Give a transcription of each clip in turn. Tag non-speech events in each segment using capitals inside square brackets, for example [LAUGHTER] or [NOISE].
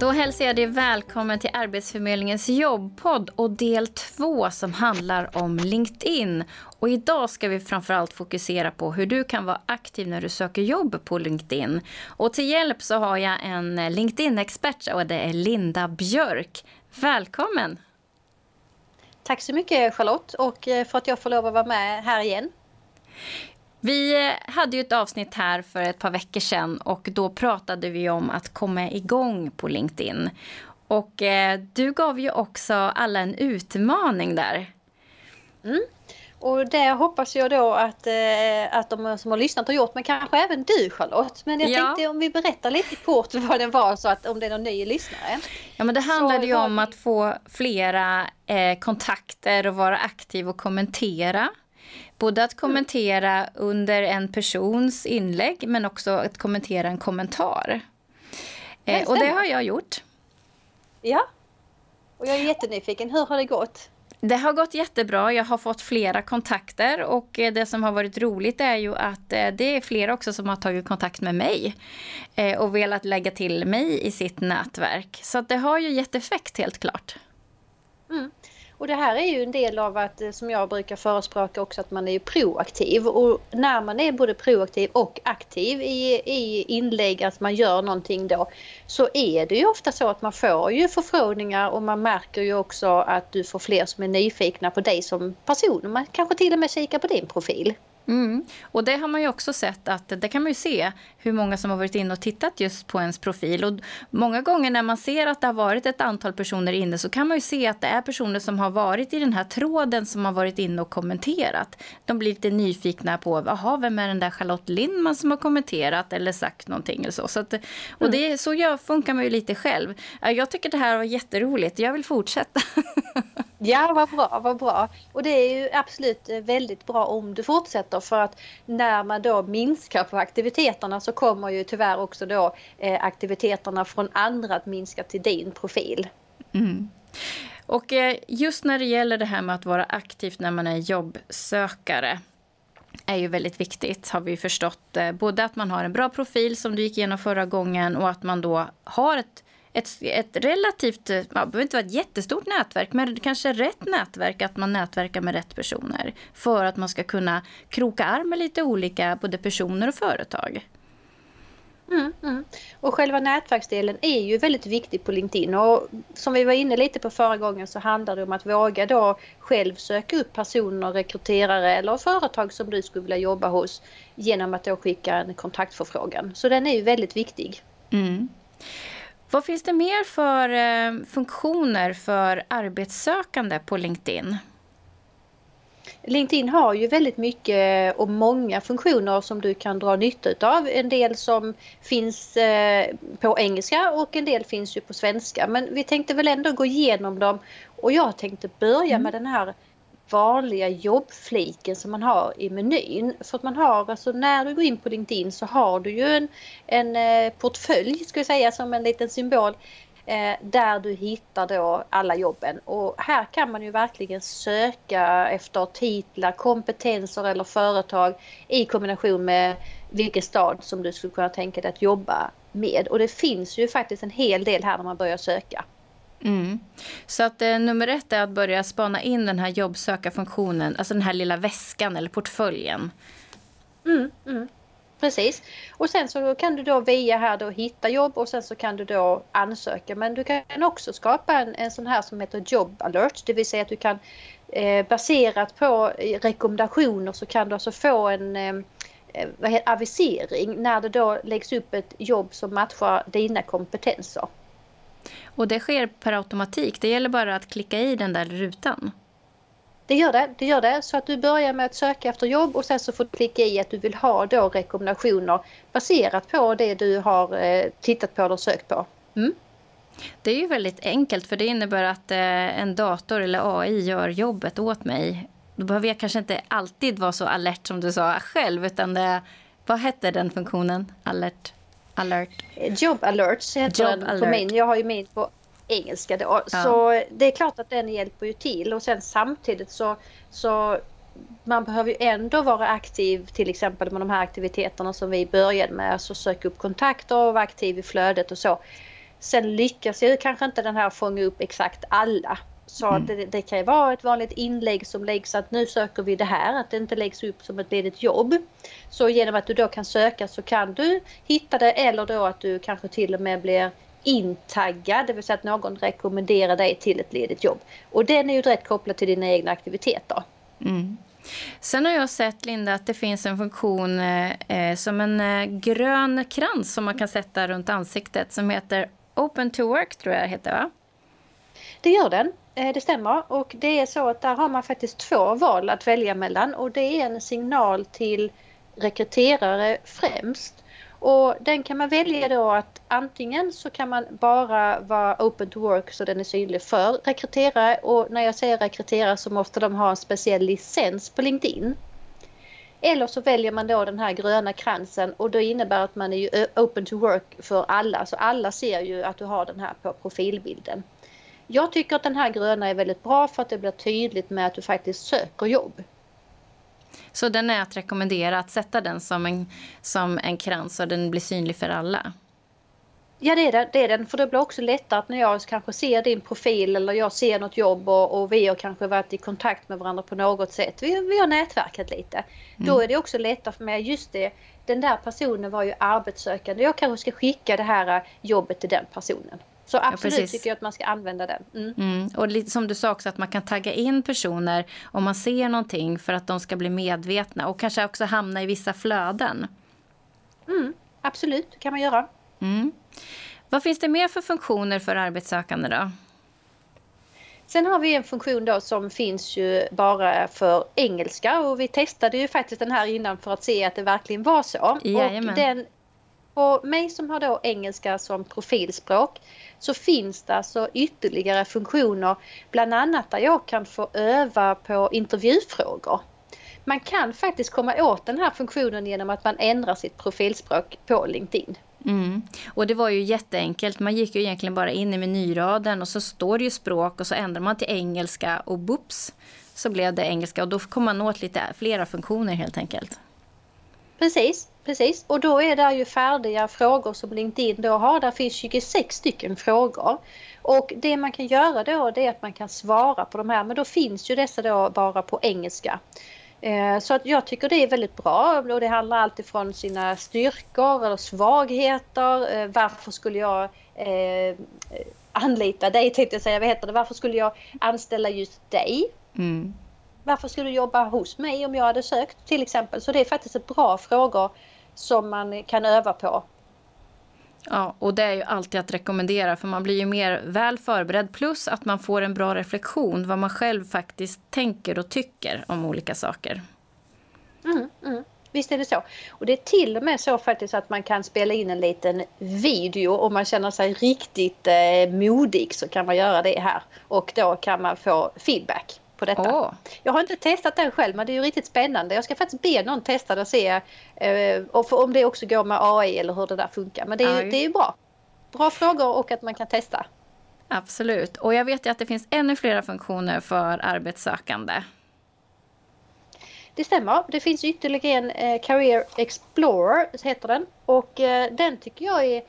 Då hälsar jag dig välkommen till Arbetsförmedlingens jobbpodd och del två som handlar om LinkedIn. Och idag ska vi framförallt fokusera på hur du kan vara aktiv när du söker jobb på LinkedIn. Och till hjälp så har jag en LinkedIn-expert och det är Linda Björk. Välkommen! Tack så mycket Charlotte och eh, för att jag får lov att vara med här igen. Vi eh, hade ju ett avsnitt här för ett par veckor sedan och då pratade vi om att komma igång på LinkedIn. Och eh, du gav ju också alla en utmaning där. Mm. Och det hoppas jag då att, eh, att de som har lyssnat har gjort, men kanske även du Charlotte. Men jag ja. tänkte om vi berättar lite kort vad det var så att om det är någon ny lyssnare. Ja men det handlade så, ju om att få flera eh, kontakter och vara aktiv och kommentera. Både att kommentera under en persons inlägg men också att kommentera en kommentar. Eh, och det har jag gjort. Ja, och jag är jättenyfiken. Hur har det gått? Det har gått jättebra. Jag har fått flera kontakter och eh, det som har varit roligt är ju att eh, det är flera också som har tagit kontakt med mig eh, och velat lägga till mig i sitt nätverk. Så det har ju gett effekt helt klart. Mm. Och det här är ju en del av att, eh, som jag brukar förespråka också, att man är proaktiv. Och när man är både proaktiv och aktiv i, i inlägg, att man gör någonting då, så är det ju ofta så att man får ju förfrågningar och man märker ju också att du får fler som är nyfikna på dig som person. Man kanske till och med kikar på din profil. Mm. Och det har man ju också sett att det kan man ju se hur många som har varit inne och tittat just på ens profil. Och många gånger när man ser att det har varit ett antal personer inne så kan man ju se att det är personer som har varit i den här tråden som har varit inne och kommenterat. De blir lite nyfikna på, jaha, vem är den där Charlotte Lindman som har kommenterat eller sagt någonting eller så. så att, och mm. det, så gör, funkar man ju lite själv. Jag tycker det här var jätteroligt, jag vill fortsätta. [LAUGHS] Ja, vad bra, vad bra. Och det är ju absolut eh, väldigt bra om du fortsätter för att när man då minskar på aktiviteterna så kommer ju tyvärr också då eh, aktiviteterna från andra att minska till din profil. Mm. Och eh, just när det gäller det här med att vara aktiv när man är jobbsökare är ju väldigt viktigt, har vi förstått. Både att man har en bra profil som du gick igenom förra gången och att man då har ett ett, ett relativt, det behöver inte vara ett jättestort nätverk, men kanske rätt nätverk, att man nätverkar med rätt personer. För att man ska kunna kroka arm med lite olika både personer och företag. Mm, mm. Och själva nätverksdelen är ju väldigt viktig på LinkedIn och som vi var inne lite på förra gången så handlar det om att våga då själv söka upp personer, rekryterare eller företag som du skulle vilja jobba hos genom att då skicka en kontaktförfrågan. Så den är ju väldigt viktig. Mm. Vad finns det mer för eh, funktioner för arbetssökande på LinkedIn? LinkedIn har ju väldigt mycket och många funktioner som du kan dra nytta av. En del som finns eh, på engelska och en del finns ju på svenska. Men vi tänkte väl ändå gå igenom dem och jag tänkte börja mm. med den här vanliga jobbfliken som man har i menyn. För att man har, alltså när du går in på LinkedIn så har du ju en, en eh, portfölj, ska jag säga, som en liten symbol eh, där du hittar då alla jobben. Och här kan man ju verkligen söka efter titlar, kompetenser eller företag i kombination med vilken stad som du skulle kunna tänka dig att jobba med. Och det finns ju faktiskt en hel del här när man börjar söka. Mm. Så att eh, nummer ett är att börja spana in den här jobbsökarfunktionen, alltså den här lilla väskan eller portföljen. Mm, mm. Precis. Och sen så kan du då via här då hitta jobb och sen så kan du då ansöka. Men du kan också skapa en, en sån här som heter Job alert. Det vill säga att du kan eh, baserat på rekommendationer så kan du alltså få en eh, avisering när det då läggs upp ett jobb som matchar dina kompetenser. Och det sker per automatik. Det gäller bara att klicka i den där rutan. Det gör det, det gör det. Så att du börjar med att söka efter jobb och sen så får du klicka i att du vill ha då rekommendationer baserat på det du har eh, tittat på eller sökt på. Mm. Det är ju väldigt enkelt för det innebär att eh, en dator eller AI gör jobbet åt mig. Då behöver jag kanske inte alltid vara så alert som du sa själv utan det, vad hette den funktionen? Alert? Alert. Job alerts heter Job den alert. på min. Jag har ju min på engelska. Ja. Så det är klart att den hjälper ju till och sen samtidigt så, så man behöver ju ändå vara aktiv till exempel med de här aktiviteterna som vi började med. Alltså söka upp kontakter och vara aktiv i flödet och så. Sen lyckas ju kanske inte den här fånga upp exakt alla. Så mm. det, det, kan ju vara ett vanligt inlägg som läggs att nu söker vi det här, att det inte läggs upp som ett ledigt jobb. Så genom att du då kan söka så kan du hitta det eller då att du kanske till och med blir intaggad, det vill säga att någon rekommenderar dig till ett ledigt jobb. Och den är ju direkt kopplad till dina egna aktiviteter. Mm. Sen har jag sett, Linda, att det finns en funktion eh, eh, som en eh, grön krans som man kan sätta runt ansiktet som heter Open to Work, tror jag heter, va? Det gör den. Eh, det stämmer och det är så att där har man faktiskt två val att välja mellan och det är en signal till rekryterare främst. Och den kan man välja då att antingen så kan man bara vara open to work så den är synlig för rekryterare och när jag säger rekryterare så måste de ha en speciell licens på LinkedIn. Eller så väljer man då den här gröna kransen och det innebär att man är ju eh, open to work för alla. Så alla ser ju att du har den här på profilbilden. Jag tycker att den här gröna är väldigt bra för att det blir tydligt med att du faktiskt söker jobb. Så den är att rekommendera att sätta den som en, som en krans så den blir synlig för alla? Ja det är, det, det är den, för det blir också lättare att när jag kanske ser din profil eller jag ser något jobb och, och vi har kanske varit i kontakt med varandra på något sätt. Vi, vi har nätverkat lite. Mm. Då är det också lättare för mig, just det, den där personen var ju arbetssökande. Jag kanske ska skicka det här jobbet till den personen. Så absolut ja, tycker jag att man ska använda den. Mm. Mm. Och lite som du sa också att man kan tagga in personer om man ser någonting för att de ska bli medvetna och kanske också hamna i vissa flöden. Mm, absolut, det kan man göra. Mm. Vad finns det mer för funktioner för arbetssökande då? Sen har vi en funktion då som finns ju bara för engelska och vi testade ju faktiskt den här innan för att se att det verkligen var så. Jajamän. Och den, på mig som har då engelska som profilspråk så finns det alltså ytterligare funktioner, bland annat där jag kan få öva på intervjufrågor. Man kan faktiskt komma åt den här funktionen genom att man ändrar sitt profilspråk på LinkedIn. Mm. Och det var ju jätteenkelt. Man gick ju egentligen bara in i menyraden och så står det ju språk och så ändrar man till engelska och boops så blev det engelska och då kom man åt lite flera funktioner helt enkelt. Precis, precis. Och då är det ju färdiga frågor som LinkedIn då har. Där finns 26 stycken frågor. Och det man kan göra då det är att man kan svara på de här men då finns ju dessa då bara på engelska. Eh, så att jag tycker det är väldigt bra och det handlar alltifrån sina styrkor eller svagheter. Eh, varför skulle jag eh, anlita dig tänkte jag säga, vad heter det? Varför skulle jag anställa just dig? Mm. Varför skulle du jobba hos mig om jag hade sökt till exempel? Så det är faktiskt ett bra frågor som man kan öva på. Ja, och det är ju alltid att rekommendera för man blir ju mer väl förberedd plus att man får en bra reflektion vad man själv faktiskt tänker och tycker om olika saker. Mm, mm. Visst är det så. Och det är till och med så faktiskt att man kan spela in en liten video om man känner sig riktigt eh, modig så kan man göra det här och då kan man få feedback på detta. Oh. Jag har inte testat den själv men det är ju riktigt spännande. Jag ska faktiskt be någon testa det och se eh, och om det också går med AI eller hur det där funkar. Men det är, det är ju bra. Bra frågor och att man kan testa. Absolut. Och jag vet ju att det finns ännu flera funktioner för arbetssökande. Det stämmer. Det finns ytterligare en eh, Career Explorer, heter den. Och eh, den tycker jag är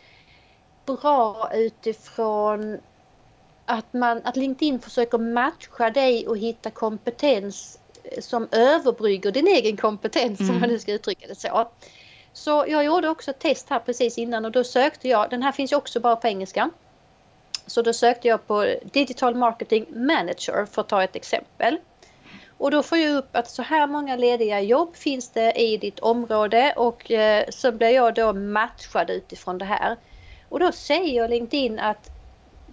bra utifrån att, man, att LinkedIn försöker matcha dig och hitta kompetens eh, som överbrygger din egen kompetens, mm. om man nu ska uttrycka det så. Så jag gjorde också ett test här precis innan och då sökte jag, den här finns ju också bara på engelska. Så då sökte jag på Digital Marketing Manager för att ta ett exempel. Och då får jag upp att så här många lediga jobb finns det i ditt område och eh, så blir jag då matchad utifrån det här. Och då säger LinkedIn att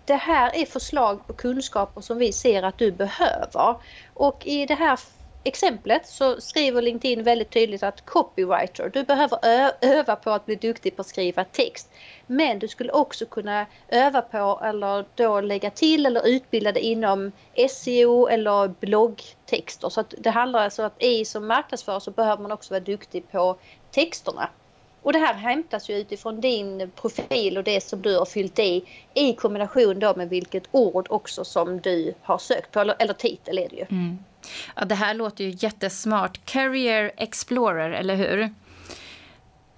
det här är förslag på kunskaper som vi ser att du behöver. Och i det här exemplet så skriver LinkedIn väldigt tydligt att copywriter, du behöver öva på att bli duktig på att skriva text. Men du skulle också kunna öva på eller då lägga till eller utbilda dig inom SEO eller bloggtexter. Så att det handlar alltså om att i som marknadsförare så behöver man också vara duktig på texterna. Och det här hämtas ju utifrån din profil och det som du har fyllt i i kombination då med vilket ord också som du har sökt på, eller, eller titel är det ju. Mm. Ja, det här låter ju jättesmart. Career Explorer, eller hur?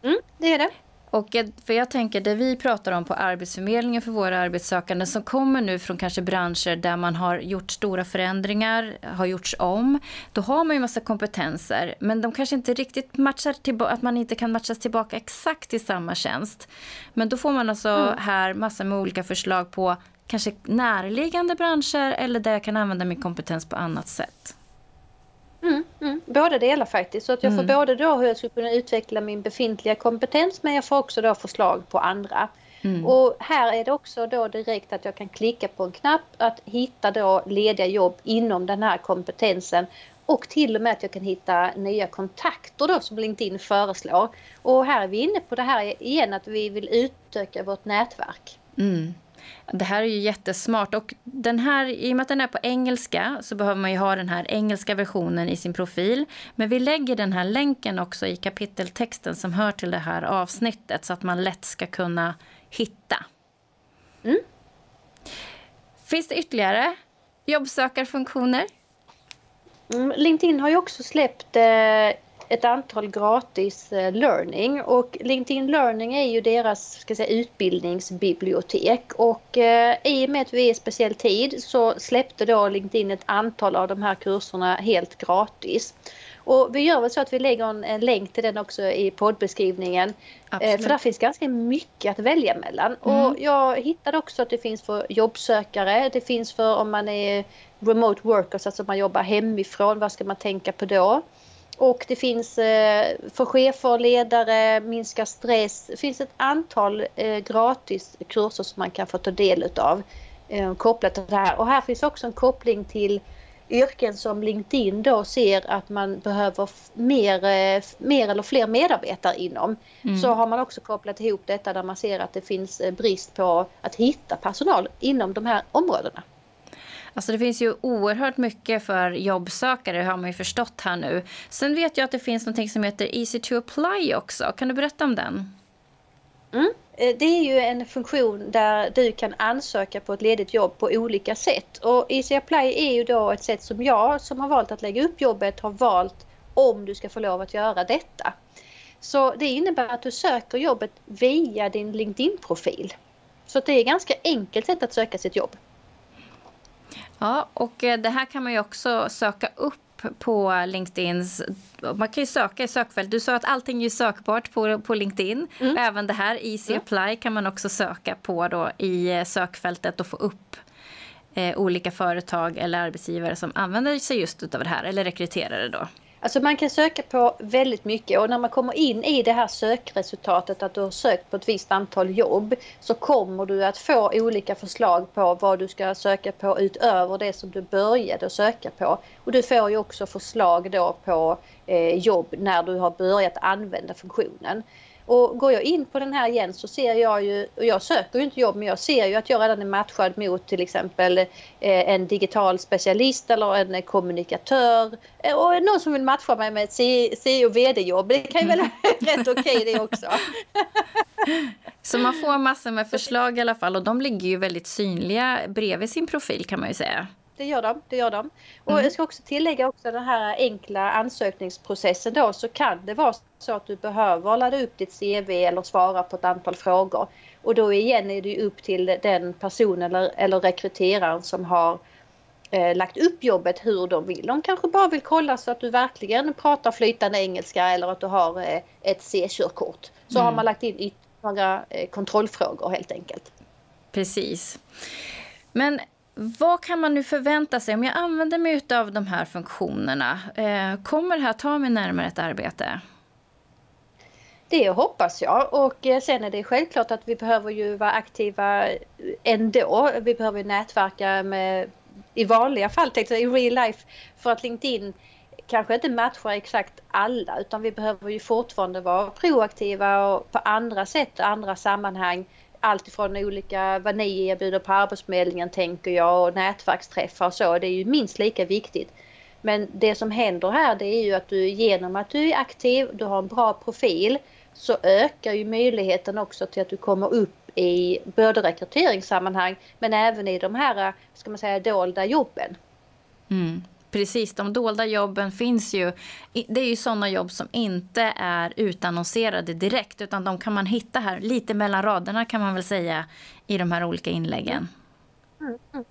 Mm, det är det. Och för jag tänker det vi pratar om på Arbetsförmedlingen för våra arbetssökande som kommer nu från kanske branscher där man har gjort stora förändringar, har gjorts om. Då har man ju massa kompetenser men de kanske inte riktigt matchar tillbaka, att man inte kan matchas tillbaka exakt till samma tjänst. Men då får man alltså mm. här massor med olika förslag på kanske närliggande branscher eller där jag kan använda min kompetens på annat sätt. Mm, mm. Båda delar faktiskt. Så att jag får mm. både då hur jag skulle kunna utveckla min befintliga kompetens men jag får också då förslag på andra. Mm. Och här är det också då direkt att jag kan klicka på en knapp att hitta då lediga jobb inom den här kompetensen och till och med att jag kan hitta nya kontakter då som LinkedIn föreslår. Och här är vi inne på det här igen att vi vill utöka vårt nätverk. Mm. Det här är ju jättesmart. Och den här, I och med att den är på engelska så behöver man ju ha den här engelska versionen i sin profil. Men vi lägger den här länken också i kapiteltexten som hör till det här avsnittet så att man lätt ska kunna hitta. Mm. Finns det ytterligare jobbsökarfunktioner? Mm, LinkedIn har ju också släppt eh, ett antal gratis eh, learning och LinkedIn Learning är ju deras ska säga, utbildningsbibliotek och eh, i och med att vi är i speciell tid så släppte då LinkedIn ett antal av de här kurserna helt gratis. Och vi gör väl så att vi lägger en, en länk till den också i poddbeskrivningen. Eh, för där finns ganska mycket att välja mellan. Mm. Och jag hittade också att det finns för jobbsökare. Det finns för om man är remote workers, alltså man jobbar hemifrån. Vad ska man tänka på då? Och det finns eh, för chefer, ledare, minska stress. Det finns ett antal eh, gratis kurser som man kan få ta del av eh, kopplat till det här. Och här finns också en koppling till yrken som LinkedIn då ser att man behöver mer, mer eller fler medarbetare inom. Mm. Så har man också kopplat ihop detta där man ser att det finns brist på att hitta personal inom de här områdena. Alltså det finns ju oerhört mycket för jobbsökare har man ju förstått här nu. Sen vet jag att det finns något som heter Easy to apply också. Kan du berätta om den? Mm. Eh, det är ju en funktion där du kan ansöka på ett ledigt jobb på olika sätt. Och Easy Apply är ju då ett sätt som jag som har valt att lägga upp jobbet har valt om du ska få lov att göra detta. Så det innebär att du söker jobbet via din LinkedIn-profil. Så det är ett ganska enkelt sätt att söka sitt jobb. Ja, och eh, det här kan man ju också söka upp på LinkedIns... Man kan ju söka i sökfält. Du sa att allting är sökbart på, på LinkedIn. Mm. Även det här, Easy mm. Apply, kan man också söka på då i eh, sökfältet och få upp eh, olika företag eller arbetsgivare som använder sig just av det här, eller rekryterare då. Alltså man kan söka på väldigt mycket och när man kommer in i det här sökresultatet att du har sökt på ett visst antal jobb så kommer du att få olika förslag på vad du ska söka på utöver det som du började söka på. Och du får ju också förslag då på eh, jobb när du har börjat använda funktionen. Och går jag in på den här igen så ser jag ju, och jag söker ju inte jobb, men jag ser ju att jag redan är matchad mot till exempel eh, en digital specialist eller en kommunikatör eh, och någon som vill matcha mig med ett CEO och VD-jobb. Det kan ju väl vara [LAUGHS] rätt okej okay det också. [LAUGHS] så man får massor med förslag i alla fall och de ligger ju väldigt synliga bredvid sin profil kan man ju säga det gör de. Det gör de. Och mm. jag ska också tillägga också den här enkla ansökningsprocessen då så kan det vara så att du behöver ladda upp ditt CV eller svara på ett antal frågor. Och då igen är det upp till den personen eller, eller rekryteraren som har eh, lagt upp jobbet hur de vill. De kanske bara vill kolla så att du verkligen pratar flytande engelska eller att du har eh, ett C-körkort. Så mm. har man lagt in några eh, kontrollfrågor helt enkelt. Precis. Men vad kan man nu förvänta sig om jag använder mig av de här funktionerna? Eh, kommer det här ta mig närmare ett arbete? Det hoppas jag och eh, sen är det självklart att vi behöver ju vara aktiva eh, ändå. Vi behöver nätverka med i vanliga fall, i real life, för att LinkedIn kanske inte matchar exakt alla utan vi behöver ju fortfarande vara proaktiva och på andra sätt, och andra sammanhang allt ifrån olika, vad ni erbjuder på Arbetsförmedlingen tänker jag och nätverksträffar och så. Det är ju minst lika viktigt. Men det som händer här det är ju att du genom att du är aktiv, du har en bra profil så ökar ju möjligheten också till att du kommer upp i både rekryteringssammanhang men även i de här, ska man säga, dolda jobben. Mm. Precis, de dolda jobben finns ju. Det är ju sådana jobb som inte är utannonserade direkt utan de kan man hitta här lite mellan raderna kan man väl säga i de här olika inläggen. Mm, mm.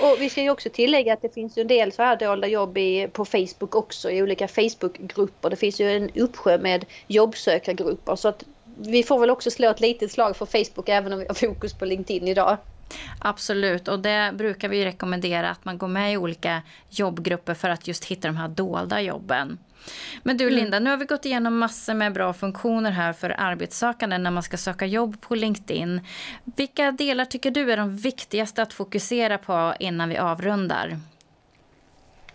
Och vi ska ju också tillägga att det finns ju en del så här dolda jobb i, på Facebook också i olika Facebookgrupper. Det finns ju en uppsjö med jobbsökargrupper så att vi får väl också slå ett litet slag för Facebook även om vi har fokus på LinkedIn idag. Absolut, och det brukar vi rekommendera att man går med i olika jobbgrupper för att just hitta de här dolda jobben. Men du mm. Linda, nu har vi gått igenom massor med bra funktioner här för arbetssökande när man ska söka jobb på LinkedIn. Vilka delar tycker du är de viktigaste att fokusera på innan vi avrundar?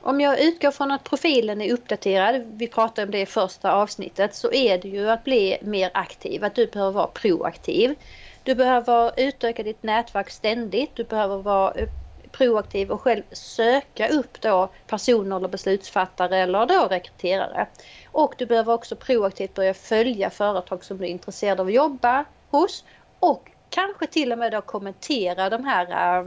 Om jag utgår från att profilen är uppdaterad, vi pratade om det i första avsnittet, så är det ju att bli mer aktiv, att du behöver vara proaktiv. Du behöver utöka ditt nätverk ständigt, du behöver vara proaktiv och själv söka upp då personer eller beslutsfattare eller då rekryterare. Och du behöver också proaktivt börja följa företag som du är intresserad av att jobba hos och kanske till och med då kommentera de här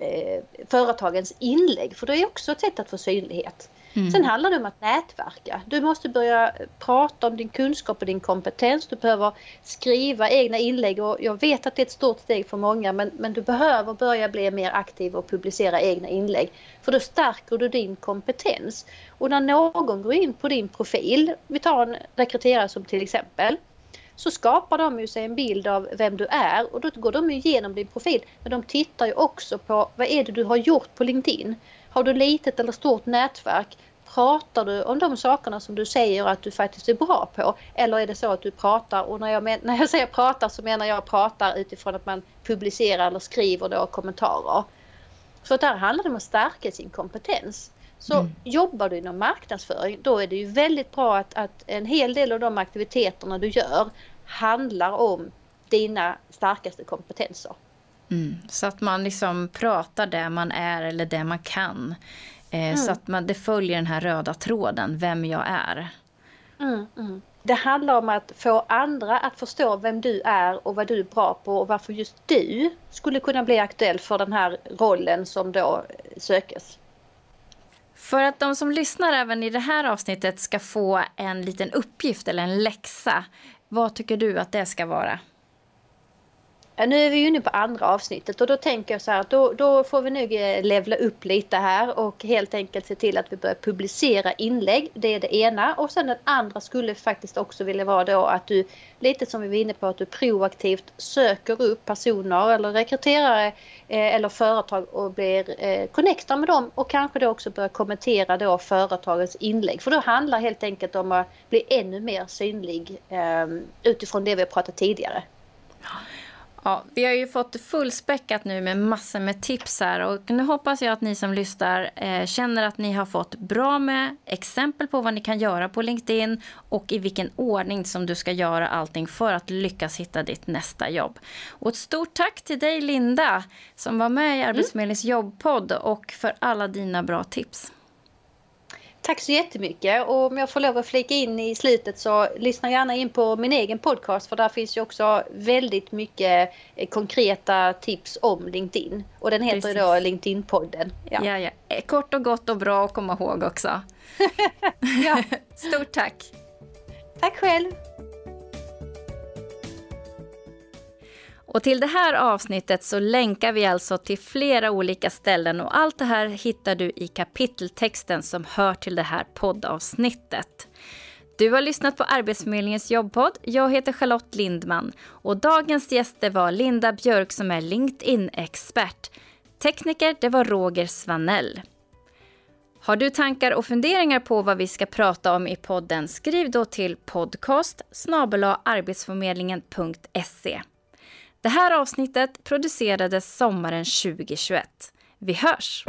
eh, företagens inlägg för det är också ett sätt att få synlighet. Mm. Sen handlar det om att nätverka. Du måste börja prata om din kunskap och din kompetens. Du behöver skriva egna inlägg och jag vet att det är ett stort steg för många men, men du behöver börja bli mer aktiv och publicera egna inlägg. För då stärker du din kompetens. Och när någon går in på din profil, vi tar en rekryterare som till exempel, så skapar de ju sig en bild av vem du är och då går de igenom din profil. Men de tittar ju också på vad är det du har gjort på LinkedIn. Har du litet eller stort nätverk? Pratar du om de sakerna som du säger att du faktiskt är bra på? Eller är det så att du pratar, och när jag, men, när jag säger pratar så menar jag pratar utifrån att man publicerar eller skriver då kommentarer. Så där handlar det om att stärka sin kompetens. Så mm. jobbar du inom marknadsföring då är det ju väldigt bra att, att en hel del av de aktiviteterna du gör handlar om dina starkaste kompetenser. Mm, så att man liksom pratar det man är eller det man kan. Eh, mm. Så att man, det följer den här röda tråden, vem jag är. Mm, mm, det handlar om att få andra att förstå vem du är och vad du är bra på och varför just du skulle kunna bli aktuell för den här rollen som då sökes. För att de som lyssnar även i det här avsnittet ska få en liten uppgift eller en läxa, vad tycker du att det ska vara? Nu är vi inne på andra avsnittet och då tänker jag så här att då, då får vi nog eh, levla upp lite här och helt enkelt se till att vi börjar publicera inlägg. Det är det ena och sen den andra skulle faktiskt också vilja vara då att du lite som vi var inne på att du proaktivt söker upp personer eller rekryterare eh, eller företag och blir eh, connectar med dem och kanske då också börjar kommentera då företagens inlägg för då handlar helt enkelt om att bli ännu mer synlig eh, utifrån det vi har pratat tidigare. Ja, vi har ju fått fullspäckat nu med massor med tips här och nu hoppas jag att ni som lyssnar eh, känner att ni har fått bra med exempel på vad ni kan göra på LinkedIn och i vilken ordning som du ska göra allting för att lyckas hitta ditt nästa jobb. Och ett stort tack till dig Linda som var med i mm. Arbetsförmedlingens jobbpodd och för alla dina bra tips. Tack så jättemycket och om jag får lov att flika in i slutet så lyssna gärna in på min egen podcast för där finns ju också väldigt mycket eh, konkreta tips om LinkedIn. Och den heter Precis. då LinkedIn-podden. Ja. Ja, ja. Eh, kort och gott och bra att komma ihåg också. [LAUGHS] ja. [LAUGHS] Stort tack! Tack själv! Och till det här avsnittet så länkar vi alltså till flera olika ställen och allt det här hittar du i kapiteltexten som hör till det här poddavsnittet. Du har lyssnat på Arbetsförmedlingens jobbpodd. Jag heter Charlotte Lindman och dagens gäster var Linda Björk som är LinkedIn-expert. Tekniker, det var Roger Svanell. Har du tankar och funderingar på vad vi ska prata om i podden, skriv då till podcast arbetsförmedlingen.se. Det här avsnittet producerades sommaren 2021. Vi hörs!